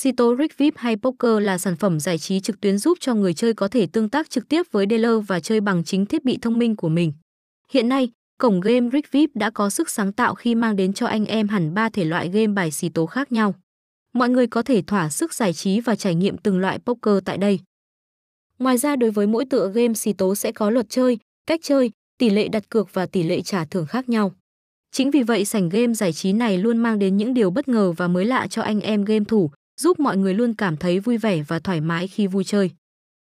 Sito Rig VIP hay Poker là sản phẩm giải trí trực tuyến giúp cho người chơi có thể tương tác trực tiếp với dealer và chơi bằng chính thiết bị thông minh của mình. Hiện nay, cổng game Rick VIP đã có sức sáng tạo khi mang đến cho anh em hẳn 3 thể loại game bài xì tố khác nhau. Mọi người có thể thỏa sức giải trí và trải nghiệm từng loại poker tại đây. Ngoài ra đối với mỗi tựa game xì tố sẽ có luật chơi, cách chơi, tỷ lệ đặt cược và tỷ lệ trả thưởng khác nhau. Chính vì vậy sảnh game giải trí này luôn mang đến những điều bất ngờ và mới lạ cho anh em game thủ, giúp mọi người luôn cảm thấy vui vẻ và thoải mái khi vui chơi.